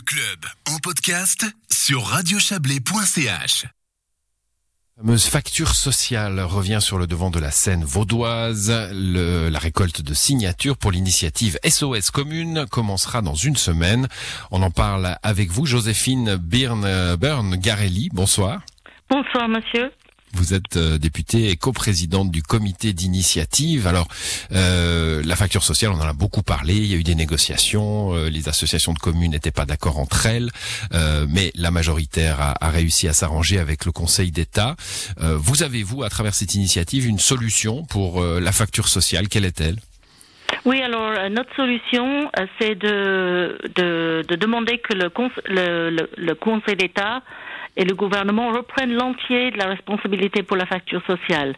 Le club en podcast sur radiochablais.ch. La fameuse facture sociale revient sur le devant de la scène vaudoise. Le- la récolte de signatures pour l'initiative SOS Commune commencera dans une semaine. On en parle avec vous, Joséphine Byrne, Byrne Garelli. Bonsoir. Bonsoir, monsieur. Vous êtes euh, députée et coprésidente du comité d'initiative. Alors, euh, la facture sociale, on en a beaucoup parlé. Il y a eu des négociations. euh, les associations de communes n'étaient pas d'accord entre elles, euh, mais la majoritaire a, a réussi à s'arranger avec le Conseil d'État. Euh, vous avez vous, à travers cette initiative, une solution pour euh, la facture sociale? Quelle est-elle? Oui, alors euh, notre solution, euh, c'est de, de, de demander que le, le, le, le Conseil d'État et le gouvernement reprennent l'entier de la responsabilité pour la facture sociale.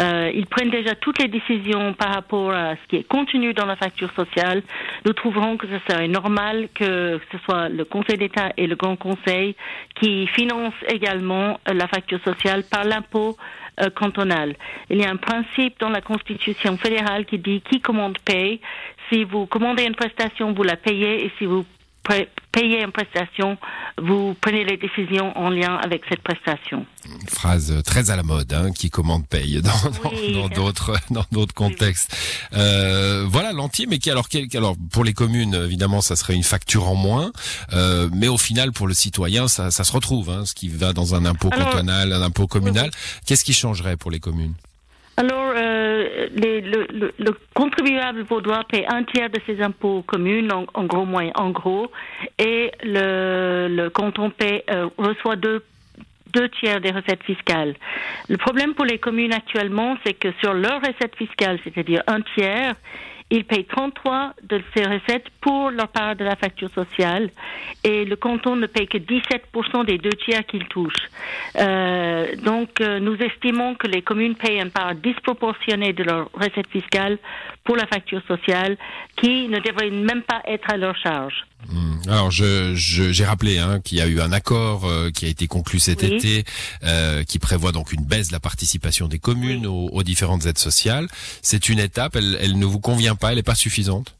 Euh, ils prennent déjà toutes les décisions par rapport à ce qui est contenu dans la facture sociale. Nous trouverons que ce serait normal que ce soit le Conseil d'État et le Grand Conseil qui financent également euh, la facture sociale par l'impôt euh, cantonal. Il y a un principe dans la Constitution fédérale qui dit qui commande paye. Si vous commandez une prestation, vous la payez et si vous payez une prestation, vous prenez les décisions en lien avec cette prestation. Une phrase très à la mode, hein, qui commande paye dans dans- Oui. dans d'autres dans d'autres contextes. Euh, voilà l'entier, mais qui alors quel- alors pour les communes évidemment ça serait une facture en moins, euh, mais au final pour le citoyen ça, ça se retrouve, hein, ce qui va dans un impôt Alors- cantonal, un impôt communal. Qu'est-ce qui changerait pour les communes? Alors, euh, le, le- le contribuable vaudois paie un tiers de ses impôts communes, en, gros, moyen, en gros, et le, canton paie, euh, reçoit deux tiers des recettes fiscales. Le problème pour les communes actuellement, c'est que sur leurs recettes fiscales, c'est-à-dire un tiers, ils payent 33 de ces recettes pour leur part de la facture sociale et le canton ne paye que 17% des deux tiers qu'ils touchent. Euh, donc, euh, nous estimons que les communes payent une part disproportionnée de leurs recettes fiscales pour la facture sociale qui ne devrait même pas être à leur charge. Hmm. Alors je je- j'ai rappelé hein, qu'il y a eu un accord euh, qui a été conclu cet Oui. été, euh, qui prévoit donc une baisse de la participation des communes aux, aux différentes aides sociales. C'est une étape, elle, elle ne vous convient elle n'est pas suffisante.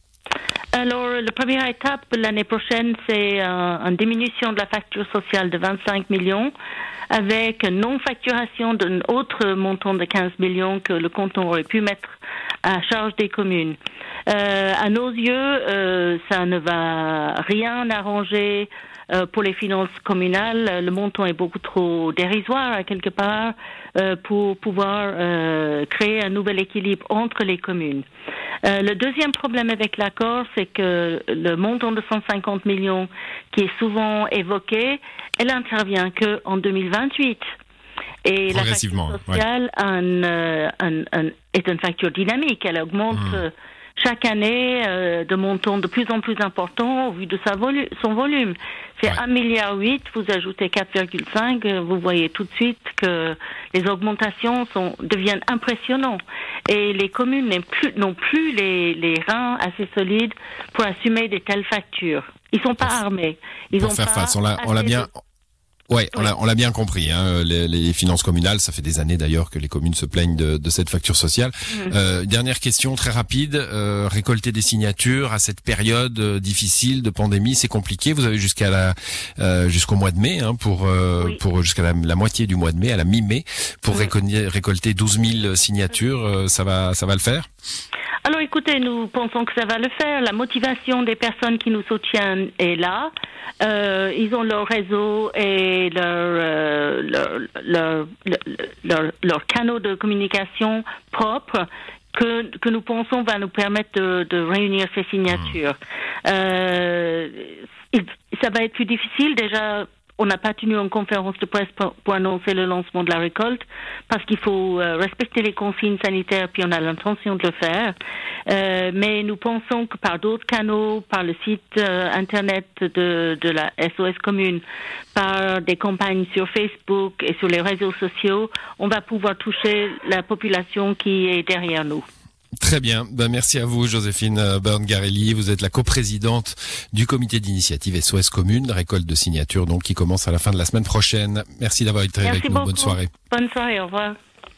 Alors, la première étape l'année prochaine, c'est euh, une diminution de la facture sociale de 25 millions avec une non-facturation d'un autre montant de 15 millions que le canton aurait pu mettre à charge des communes. Euh, à nos yeux, euh, ça ne va rien arranger euh, pour les finances communales. Le montant est beaucoup trop dérisoire, à quelque part, pour pouvoir créer un nouvel équilibre entre les communes. Euh, le deuxième problème avec l'accord, c'est que le montant de 150 millions qui est souvent évoqué, elle intervient que en 2028. Et la facture ouais. sociale un, euh, un- un- est une facture dynamique. Elle augmente Hmm. Chaque année euh, de montant de plus en plus important au vu de sa volu- son volume. C'est Ouais. 1,8 milliard, vous ajoutez 4,5, euh, vous voyez tout de suite que les augmentations sont, deviennent impressionnantes. Et les communes n'ont plus, n'ont plus les, les reins assez solides pour assumer de telles factures. Ils sont pas armés. Ils pour ont faire pas face. On l'a, bien. Ouais, on Oui. l'a, on l'a bien compris. Hein, les, les finances communales, ça fait des années d'ailleurs que les communes se plaignent de, de cette facture sociale. Mhm. Euh, dernière question très rapide. Euh, récolter des signatures à cette période euh, difficile de pandémie, c'est compliqué. Vous avez jusqu'à la euh, jusqu'au mois de mai hein, pour euh, Oui. pour jusqu'à la, la moitié du mois de mai, à la mi-mai, pour Oui. récolter, récolter 12 000 signatures. Euh, ça va ça va le faire? Alors écoutez, nous pensons que ça va le faire. La motivation des personnes qui nous soutiennent est là. Euh, ils ont leur réseau et leur, euh, leur, leur, leur, leur- canaux de communication propres que, que nous pensons va nous permettre de, de réunir ces signatures. Euh, il- ça va être plus difficile déjà. On n'a pas tenu une conférence de presse pour, annoncer le lancement de la récolte parce qu'il faut euh, respecter les consignes sanitaires puis on a l'intention de le faire. Euh, mais nous pensons que par d'autres canaux, par le site euh, internet de la SOS commune, par des campagnes sur Facebook et sur les réseaux sociaux, on va pouvoir toucher la population qui est derrière nous. Très bien. Ben, merci à vous, Joséphine euh, Byrne-Garelli. Vous êtes la coprésidente du comité d'initiative SOS Commune, récolte de signatures donc qui commence à la fin de la semaine prochaine. Merci d'avoir été Merci avec nous. Bonne soirée. Bonne soirée, au revoir.